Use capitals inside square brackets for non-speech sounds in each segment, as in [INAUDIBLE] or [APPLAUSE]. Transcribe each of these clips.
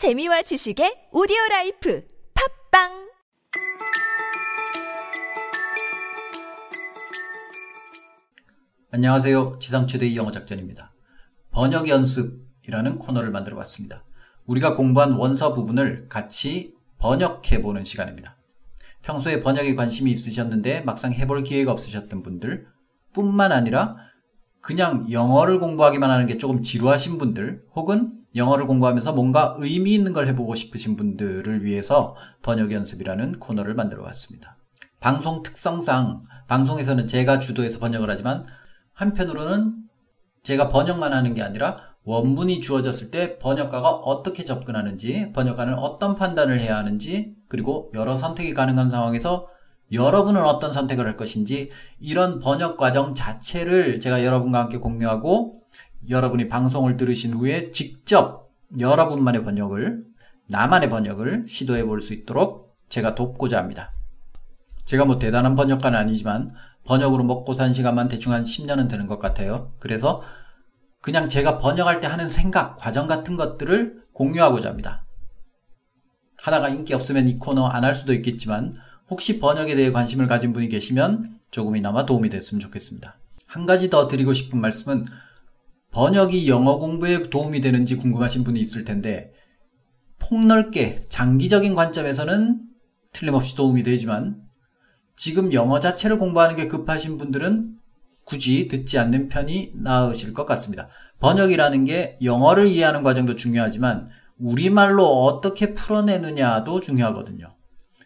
재미와 지식의 오디오 라이프 팟빵 안녕하세요. 지상 최대의 영어 작전입니다. 번역 연습이라는 코너를 만들어 봤습니다. 우리가 공부한 원서 부분을 같이 번역해 보는 시간입니다. 평소에 번역에 관심이 있으셨는데 막상 해볼 기회가 없으셨던 분들 뿐만 아니라 그냥 영어를 공부하기만 하는 게 조금 지루하신 분들 혹은 영어를 공부하면서 뭔가 의미 있는 걸 해보고 싶으신 분들을 위해서 번역 연습이라는 코너를 만들어 봤습니다. 방송 특성상 방송에서는 제가 주도해서 번역을 하지만 한편으로는 제가 번역만 하는 게 아니라 원문이 주어졌을 때 번역가가 어떻게 접근하는지, 번역가는 어떤 판단을 해야 하는지, 그리고 여러 선택이 가능한 상황에서 여러분은 어떤 선택을 할 것인지, 이런 번역 과정 자체를 제가 여러분과 함께 공유하고, 여러분이 방송을 들으신 후에 직접 여러분만의 번역을, 나만의 번역을 시도해 볼 수 있도록 제가 돕고자 합니다. 제가 뭐 대단한 번역가는 아니지만 번역으로 먹고 산 시간만 대충 한 10년은 되는 것 같아요. 그래서 그냥 제가 번역할 때 하는 생각, 과정 같은 것들을 공유하고자 합니다. 하다가 인기 없으면 이 코너 안 할 수도 있겠지만 혹시 번역에 대해 관심을 가진 분이 계시면 조금이나마 도움이 됐으면 좋겠습니다. 한 가지 더 드리고 싶은 말씀은 번역이 영어 공부에 도움이 되는지 궁금하신 분이 있을 텐데 폭넓게 장기적인 관점에서는 틀림없이 도움이 되지만 지금 영어 자체를 공부하는 게 급하신 분들은 굳이 듣지 않는 편이 나으실 것 같습니다. 번역이라는 게 영어를 이해하는 과정도 중요하지만 우리말로 어떻게 풀어내느냐도 중요하거든요.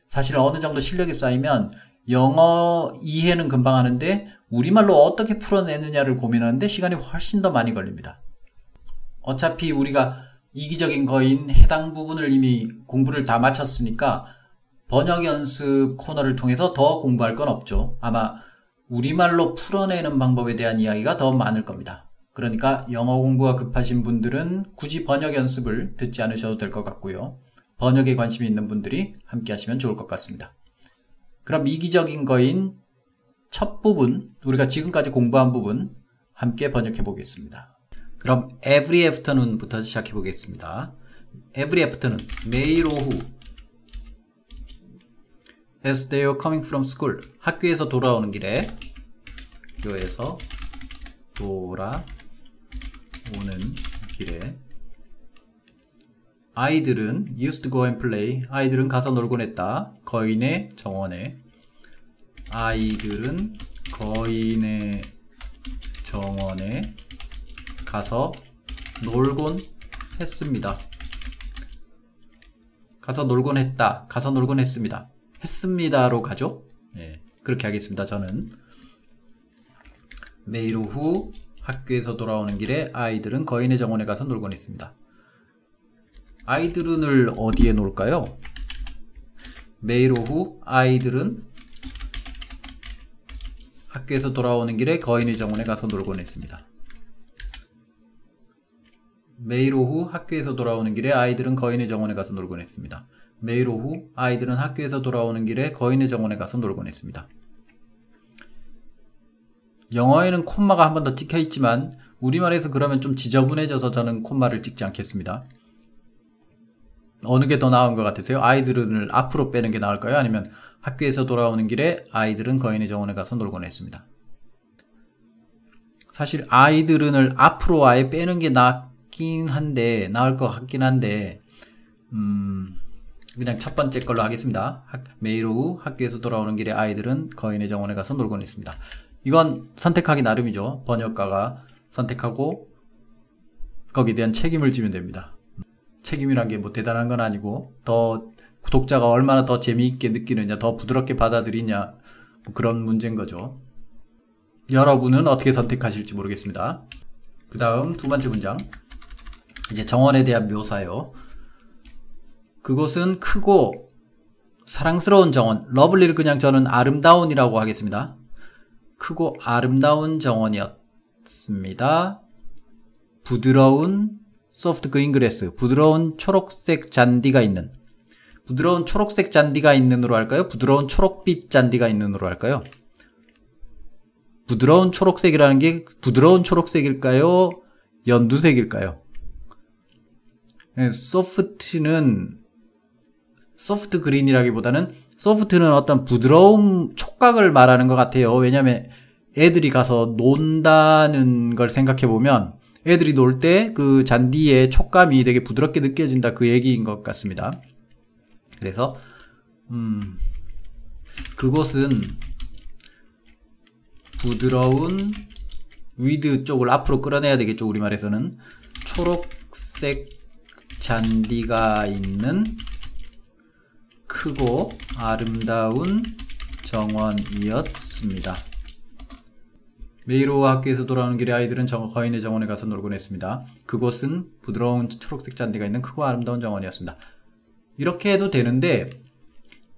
사실 어느 정도 실력이 쌓이면 영어 이해는 금방 하는데 우리말로 어떻게 풀어내느냐를 고민하는데 시간이 훨씬 더 많이 걸립니다. 어차피 우리가 이기적인 거인 해당 부분을 이미 공부를 다 마쳤으니까 번역 연습 코너를 통해서 더 공부할 건 없죠. 아마 우리말로 풀어내는 방법에 대한 이야기가 더 많을 겁니다. 그러니까 영어 공부가 급하신 분들은 굳이 번역 연습을 듣지 않으셔도 될 것 같고요. 번역에 관심이 있는 분들이 함께 하시면 좋을 것 같습니다. 그럼 이기적인 거인 첫 부분, 우리가 지금까지 공부한 부분 함께 번역해 보겠습니다. 그럼 every afternoon부터 시작해 보겠습니다. every afternoon, 매일 오후 as they are coming from school, 학교에서 돌아오는 길에 학교에서 돌아오는 길에 아이들은 used to go and play. 아이들은 가서 놀곤 했다. 거인의 정원에 아이들은 거인의 정원에 가서 놀곤 했습니다. 가서 놀곤 했다. 가서 놀곤 했습니다. 했습니다로 가죠. 예, 그렇게 하겠습니다. 저는 매일 오후 학교에서 돌아오는 길에 아이들은 거인의 정원에 가서 놀곤 했습니다. 아이들은을 어디에 놀까요? 매일 오후 아이들은 학교에서 돌아오는 길에 거인의 정원에 가서 놀곤 했습니다. 매일 오후 학교에서 돌아오는 길에 아이들은 거인의 정원에 가서 놀곤 했습니다. 매일 오후 아이들은 학교에서 돌아오는 길에 거인의 정원에 가서 놀곤 했습니다. 영어에는 콤마가 한 번 더 찍혀 있지만 우리말에서 그러면 좀 지저분해져서 저는 콤마를 찍지 않겠습니다. 어느 게 더 나은 것 같으세요? 아이들은 앞으로 빼는 게 나을까요? 아니면 학교에서 돌아오는 길에 아이들은 거인의 정원에 가서 놀곤 했습니다. 사실 아이들은을 앞으로 아예 빼는 게 낫긴 한데 나을 것 같긴 한데 음, 그냥 첫 번째 걸로 하겠습니다. 매일 오후 학교에서 돌아오는 길에 아이들은 거인의 정원에 가서 놀곤 했습니다. 이건 선택하기 나름이죠. 번역가가 선택하고 거기에 대한 책임을 지면 됩니다. 책임이란 게 뭐 대단한 건 아니고 더 구독자가 얼마나 더 재미있게 느끼느냐, 더 부드럽게 받아들이냐 뭐 그런 문제인 거죠. 여러분은 어떻게 선택하실지 모르겠습니다. 그 다음 두 번째 문장. 이제 정원에 대한 묘사요. 그곳은 크고 사랑스러운 정원, 러블리를 그냥 저는 아름다운이라고 하겠습니다. 크고 아름다운 정원이었습니다. 부드러운 소프트 그린 그래스, 부드러운 초록색 잔디가 있는 부드러운 초록색 잔디가 있는으로 할까요? 부드러운 초록빛 잔디가 있는으로 할까요? 부드러운 초록색이라는 게 부드러운 초록색일까요? 연두색일까요? 예, 소프트는 소프트 그린이라기보다는 소프트는 어떤 부드러움 촉각을 말하는 것 같아요. 왜냐하면 애들이 가서 논다는 걸 생각해 보면 애들이 놀 때 그 잔디의 촉감이 되게 부드럽게 느껴진다 그 얘기인 것 같습니다. 그래서 음 그곳은 부드러운 with 쪽을 앞으로 끌어내야 되겠죠 우리말에서는 초록색 잔디가 있는 크고 아름다운 정원이었습니다. 메이로 학교에서 돌아오는 길에 아이들은 정, 거인의 정원에 가서 놀곤 했습니다. 그곳은 부드러운 초록색 잔디가 있는 크고 아름다운 정원이었습니다. 이렇게 해도 되는데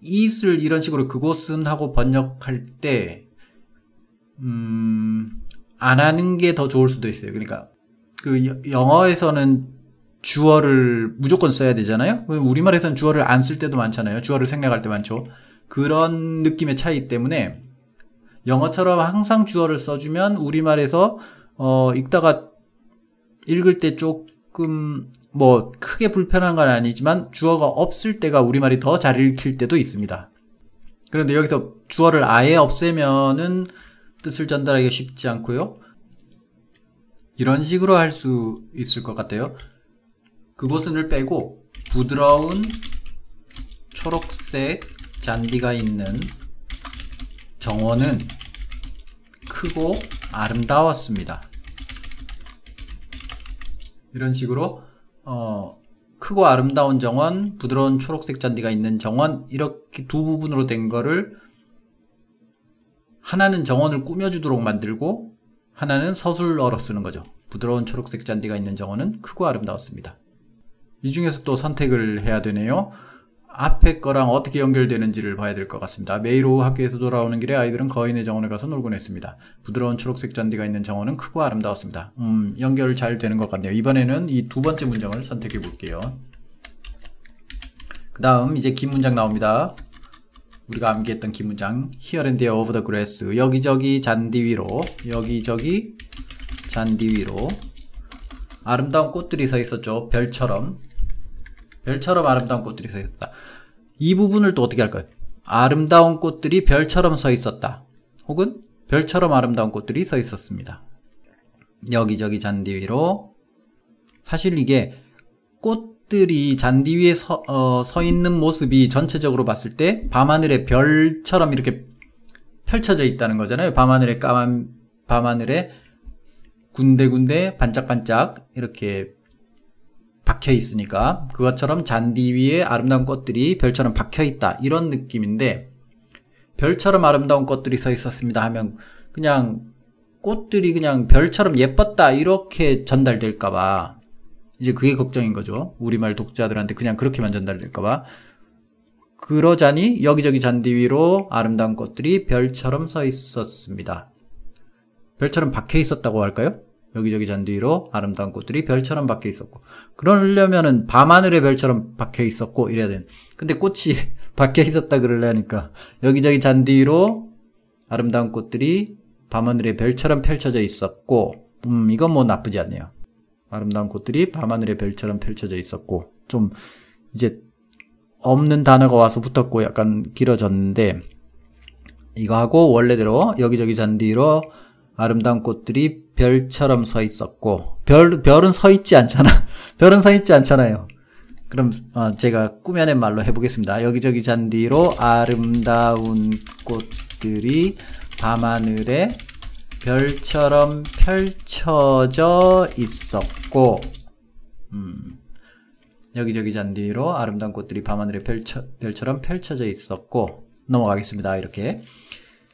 이을 이런 식으로 그곳은 하고 번역할 때 음, 안 하는 게 더 좋을 수도 있어요. 그러니까 그 영어에서는 주어를 무조건 써야 되잖아요. 우리말에서는 주어를 안 쓸 때도 많잖아요. 주어를 생략할 때 많죠. 그런 느낌의 차이 때문에 영어처럼 항상 주어를 써주면 우리말에서 어, 읽다가 읽을 때 조금 뭐 크게 불편한 건 아니지만 주어가 없을 때가 우리말이 더 잘 읽힐 때도 있습니다. 그런데 여기서 주어를 아예 없애면은 뜻을 전달하기가 쉽지 않고요. 이런 식으로 할 수 있을 것 같아요. 그곳은을 빼고 부드러운 초록색 잔디가 있는 정원은 크고 아름다웠습니다. 이런 식으로 어, 크고 아름다운 정원, 부드러운 초록색 잔디가 있는 정원 이렇게 두 부분으로 된 거를 하나는 정원을 꾸며주도록 만들고 하나는 서술어로 쓰는 거죠. 부드러운 초록색 잔디가 있는 정원은 크고 아름다웠습니다. 이 중에서 또 선택을 해야 되네요. 앞에 거랑 어떻게 연결되는지를 봐야 될 것 같습니다. 매일 오후 학교에서 돌아오는 길에 아이들은 거인의 정원에 가서 놀곤 했습니다. 부드러운 초록색 잔디가 있는 정원은 크고 아름다웠습니다. 음, 연결 잘 되는 것 같네요. 이번에는 이 두 번째 문장을 선택해 볼게요. 그 다음 이제 긴 문장 나옵니다. 우리가 암기했던 긴 문장 Here and there over the grass 여기저기 잔디 위로 여기저기 잔디 위로 아름다운 꽃들이 서 있었죠. 별처럼 별처럼 아름다운 꽃들이 서 있었다. 이 부분을 또 어떻게 할까요? 아름다운 꽃들이 별처럼 서 있었다. 혹은 별처럼 아름다운 꽃들이 서 있었습니다. 여기저기 잔디 위로 사실 이게 꽃들이 잔디 위에 서, 어, 서 있는 모습이 전체적으로 봤을 때 밤하늘의 별처럼 이렇게 펼쳐져 있다는 거잖아요. 밤하늘의 까만 밤하늘에 군데군데 반짝반짝 이렇게 박혀 있으니까 그것처럼 잔디 위에 아름다운 꽃들이 별처럼 박혀 있다. 이런 느낌인데 별처럼 아름다운 꽃들이 서 있었습니다 하면 그냥 꽃들이 그냥 별처럼 예뻤다 이렇게 전달될까봐. 이제 그게 걱정인 거죠. 우리말 독자들한테 그냥 그렇게만 전달될까봐. 그러자니 여기저기 잔디 위로 아름다운 꽃들이 별처럼 서 있었습니다. 별처럼 박혀 있었다고 할까요? 여기저기 잔디 위로 아름다운 꽃들이 별처럼 박혀 있었고 그러려면은 밤하늘의 별처럼 박혀 있었고 이래야 되는. 근데 꽃이 [LAUGHS] 박혀 있었다 그러려니까 여기저기 잔디 위로 아름다운 꽃들이 밤하늘의 별처럼 펼쳐져 있었고 음 이건 뭐 나쁘지 않네요. 아름다운 꽃들이 밤하늘의 별처럼 펼쳐져 있었고 좀 이제 없는 단어가 와서 붙었고 약간 길어졌는데 이거 하고 원래대로 여기저기 잔디 위로 아름다운 꽃들이 별처럼 서 있었고 별 별은 서 있지 않잖아. [LAUGHS] 별은 서 있지 않잖아요. 그럼 어, 제가 꾸며낸 말로 해보겠습니다. 여기저기 잔디로 아름다운 꽃들이 밤하늘에 별처럼 펼쳐져 있었고, 음, 여기저기 잔디로 아름다운 꽃들이 밤하늘에 펼쳐, 별처럼 펼쳐져 있었고, 넘어가겠습니다. 이렇게.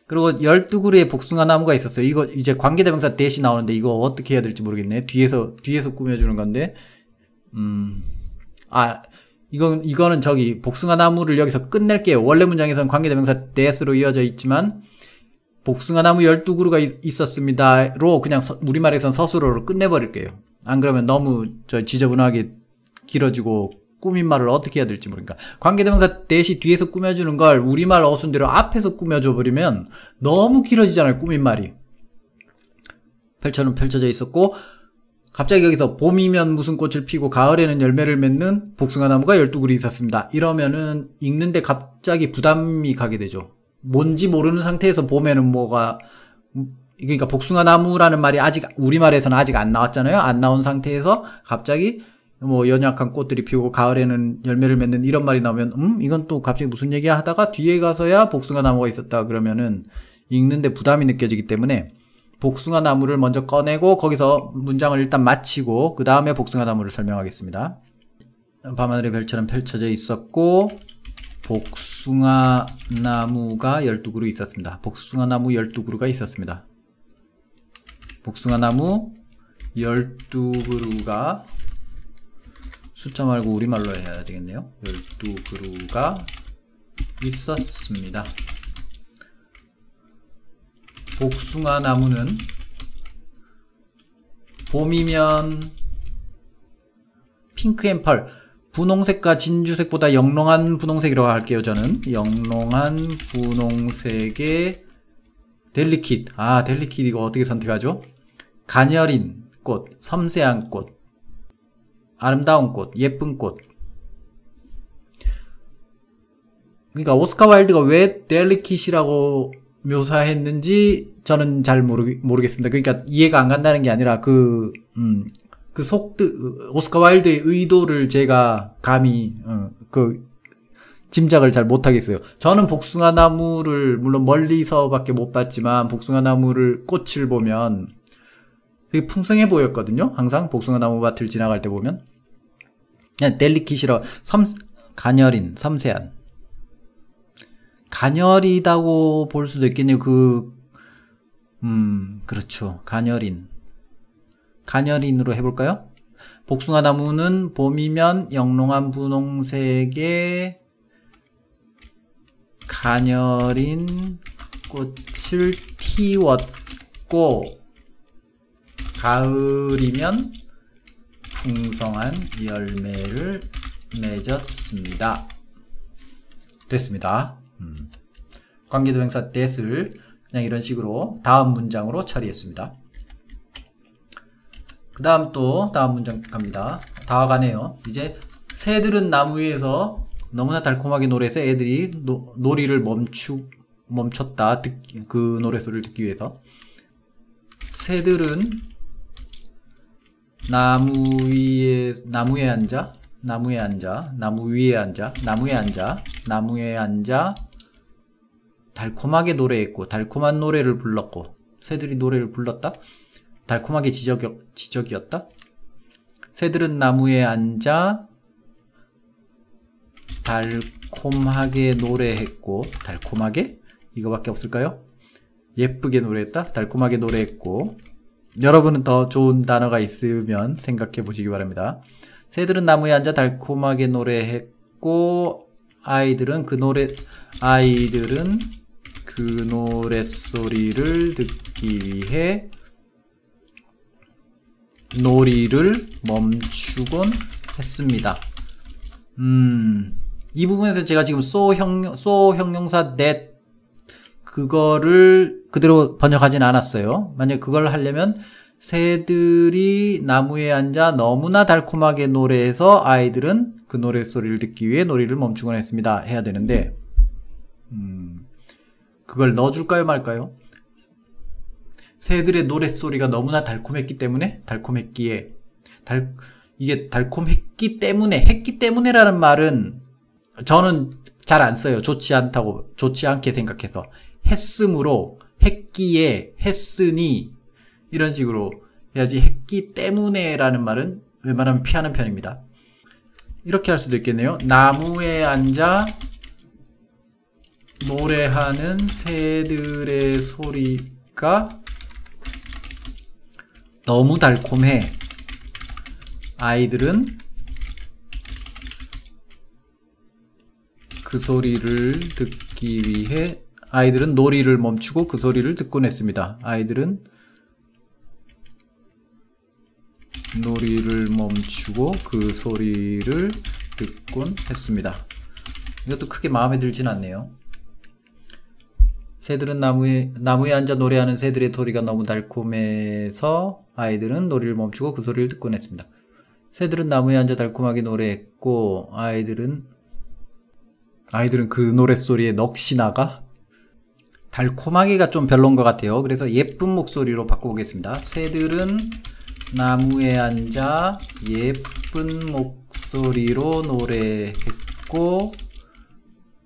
그리고 12그루의 복숭아 나무가 있었어요. 이거 이제 관계대명사 대시 나오는데 이거 어떻게 해야 될지 모르겠네. 뒤에서, 뒤에서 꾸며주는 건데, 음, 아, 이건, 이거는 저기 복숭아 나무를 여기서 끝낼게요. 원래 문장에서는 관계대명사 대스로 이어져 있지만, 복숭아 나무 12그루가 있었습니다.로 그냥 서, 우리말에선 서술어로 끝내버릴게요. 안 그러면 너무 저 지저분하게 길어지고 꾸민말을 어떻게 해야 될지 모르니까. 관계대명사 대시 뒤에서 꾸며주는 걸 우리말 어순대로 앞에서 꾸며줘 버리면 너무 길어지잖아요, 꾸민말이. 펼쳐는 펼쳐져 있었고, 갑자기 여기서 봄이면 무슨 꽃을 피고 가을에는 열매를 맺는 복숭아 나무가 12그루 있었습니다. 이러면은 읽는데 갑자기 부담이 가게 되죠. 뭔지 모르는 상태에서 봄에는 뭐가 그러니까 복숭아 나무라는 말이 아직 우리말에서는 아직 안 나왔잖아요. 안 나온 상태에서 갑자기 뭐 연약한 꽃들이 피우고 가을에는 열매를 맺는 이런 말이 나오면 음 이건 또 갑자기 무슨 얘기야 하다가 뒤에 가서야 복숭아 나무가 있었다 그러면은 읽는데 부담이 느껴지기 때문에 복숭아 나무를 먼저 꺼내고 거기서 문장을 일단 마치고 그 다음에 복숭아 나무를 설명하겠습니다. 밤하늘의 별처럼 펼쳐져 있었고 복숭아 나무가 12그루 있었습니다. 복숭아 나무 12그루가 있었습니다. 복숭아 나무 12그루가 숫자 말고 우리말로 해야 되겠네요. 12그루가 있었습니다. 복숭아 나무는 봄이면 pink and pearl, 분홍색과 진주색보다 영롱한 분홍색이라고 할게요, 저는. 영롱한 분홍색의 델리킷. 아, 델리킷 이거 어떻게 선택하죠? 가녀린 꽃, 섬세한 꽃, 아름다운 꽃, 예쁜 꽃. 그러니까 오스카 와일드가 왜 델리킷이라고 묘사했는지 저는 잘 모르, 모르겠습니다. 그러니까 이해가 안 간다는 게 아니라 그, 음, 그 속드, 오스카 와일드의 의도를 제가 감히, 어, 그, 짐작을 잘 못하겠어요. 저는 복숭아 나무를, 물론 멀리서밖에 못 봤지만, 복숭아 나무를, 꽃을 보면 되게 풍성해 보였거든요. 항상 복숭아 나무 밭을 지나갈 때 보면. 델리킷이라, 섬, 가녀린, 섬세한. 가녀리다고 볼 수도 있겠네요. 그, 음, 그렇죠. 가녀린. 가녀린으로 해볼까요? 복숭아 나무는 봄이면 영롱한 분홍색의 가녀린 꽃을 틔웠고, 가을이면 풍성한 열매를 맺었습니다. 됐습니다. 음. 관계대명사 that을 그냥 이런 식으로 다음 문장으로 처리했습니다. 그 다음 또 다음 문장 갑니다. 다 와가네요. 이제 새들은 나무 위에서 너무나 달콤하게 노래해서 애들이 노, 놀이를 멈추, 멈췄다. 듣, 그 노래소리를 듣기 위해서. 새들은 나무 위에, 나무에 앉아, 나무에 앉아, 나무 위에 앉아, 나무에 앉아, 나무에 앉아, 달콤하게 노래했고 달콤한 노래를 불렀고 새들이 노래를 불렀다. 달콤하게 지적, 지적이었다. 새들은 나무에 앉아 달콤하게 노래했고 달콤하게 이거밖에 없을까요? 예쁘게 노래했다. 달콤하게 노래했고 여러분은 더 좋은 단어가 있으면 생각해 보시기 바랍니다. 새들은 나무에 앉아 달콤하게 노래했고 아이들은 그 노래 아이들은 그 노랫소리를 듣기 위해 놀이를 멈추곤 했습니다. 음, 이 부분에서 제가 지금 so 형, so 형용사 that 그거를 그대로 번역하진 않았어요. 만약 그걸 하려면 새들이 나무에 앉아 너무나 달콤하게 노래해서 아이들은 그 노래 소리를 듣기 위해 놀이를 멈추곤 했습니다. 해야 되는데, 음, 그걸 넣어줄까요, 말까요? 새들의 노랫소리가 너무나 달콤했기 때문에, 달콤했기에, 달, 이게 달콤했기 때문에, 했기 때문에라는 말은 저는 잘 안 써요. 좋지 않다고, 좋지 않게 생각해서. 했음으로, 했기에, 했으니, 이런 식으로 해야지 했기 때문에라는 말은 웬만하면 피하는 편입니다. 이렇게 할 수도 있겠네요. 나무에 앉아 노래하는 새들의 소리가 너무 달콤해. 아이들은 그 소리를 듣기 위해 아이들은 놀이를 멈추고 그 소리를 듣곤 했습니다. 아이들은 놀이를 멈추고 그 소리를 듣곤 했습니다. 이것도 크게 마음에 들진 않네요. 새들은 나무에, 나무에 앉아 노래하는 새들의 소리가 너무 달콤해서 아이들은 노래를 멈추고 그 소리를 듣곤 했습니다. 새들은 나무에 앉아 달콤하게 노래했고 아이들은 아이들은 그 노랫소리에 넋이 나가 달콤하게가 좀 별론 것 같아요. 그래서 예쁜 목소리로 바꿔보겠습니다. 새들은 나무에 앉아 예쁜 목소리로 노래했고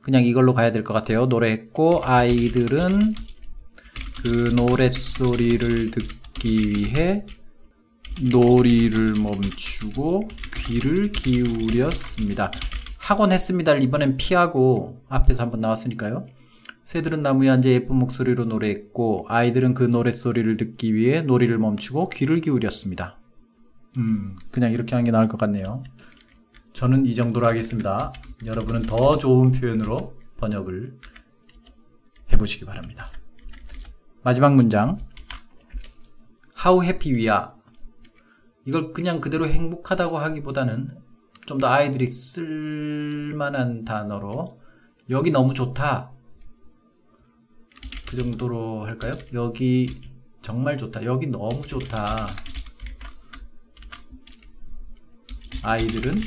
그냥 이걸로 가야 될 것 같아요. 노래했고 아이들은 그 노랫소리를 듣기 위해 놀이를 멈추고 귀를 기울였습니다. 학원 했습니다. 이번엔 피하고 앞에서 한번 나왔으니까요. 새들은 나무에 앉아 예쁜 목소리로 노래했고 아이들은 그 노랫소리를 듣기 위해 놀이를 멈추고 귀를 기울였습니다. 음, 그냥 이렇게 하는 게 나을 것 같네요. 저는 이 정도로 하겠습니다. 여러분은 더 좋은 표현으로 번역을 해보시기 바랍니다. 마지막 문장. How happy we are. 이걸 그냥 그대로 행복하다고 하기보다는 좀 더 아이들이 쓸만한 단어로 여기 너무 좋다. 그 정도로 할까요? 여기 정말 좋다. 여기 너무 좋다. 아이들은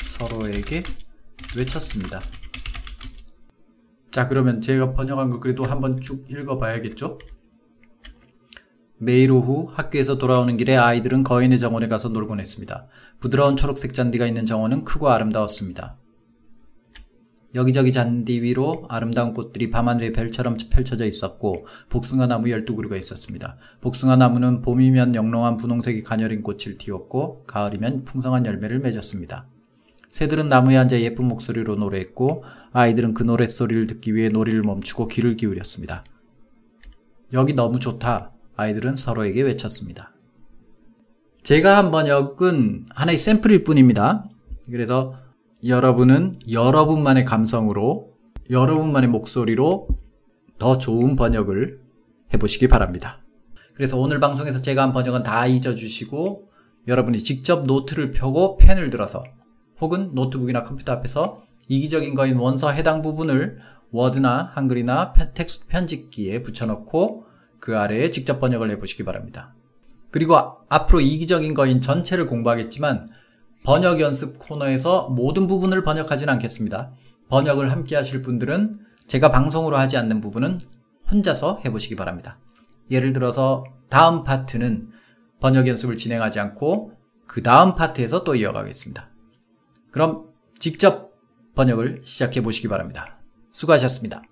서로에게 외쳤습니다. 자, 그러면 제가 번역한 거 그래도 한번 쭉 읽어봐야겠죠? 매일 오후 학교에서 돌아오는 길에 아이들은 거인의 정원에 가서 놀곤 했습니다. 부드러운 초록색 잔디가 있는 정원은 크고 아름다웠습니다. 여기저기 잔디 위로 아름다운 꽃들이 밤하늘의 별처럼 펼쳐져 있었고 복숭아 나무 12그루가 있었습니다. 복숭아 나무는 봄이면 영롱한 분홍색의 가녀린 꽃을 틔웠고 가을이면 풍성한 열매를 맺었습니다. 새들은 나무에 앉아 예쁜 목소리로 노래했고 아이들은 그 노랫소리를 듣기 위해 놀이를 멈추고 귀를 기울였습니다. 여기 너무 좋다. 아이들은 서로에게 외쳤습니다. 제가 한 번역은 하나의 샘플일 뿐입니다. 그래서 여러분은 여러분만의 감성으로 여러분만의 목소리로 더 좋은 번역을 해보시기 바랍니다. 그래서 오늘 방송에서 제가 한 번역은 다 잊어주시고 여러분이 직접 노트를 펴고 펜을 들어서 혹은 노트북이나 컴퓨터 앞에서 이기적인 거인 원서 해당 부분을 워드나 한글이나 텍스트 편집기에 붙여넣고 그 아래에 직접 번역을 해보시기 바랍니다. 그리고 앞으로 이기적인 거인 전체를 공부하겠지만 번역 연습 코너에서 모든 부분을 번역하진 않겠습니다. 번역을 함께 하실 분들은 제가 방송으로 하지 않는 부분은 혼자서 해보시기 바랍니다. 예를 들어서 다음 파트는 번역 연습을 진행하지 않고 그 다음 파트에서 또 이어가겠습니다. 그럼 직접 번역을 시작해 보시기 바랍니다. 수고하셨습니다.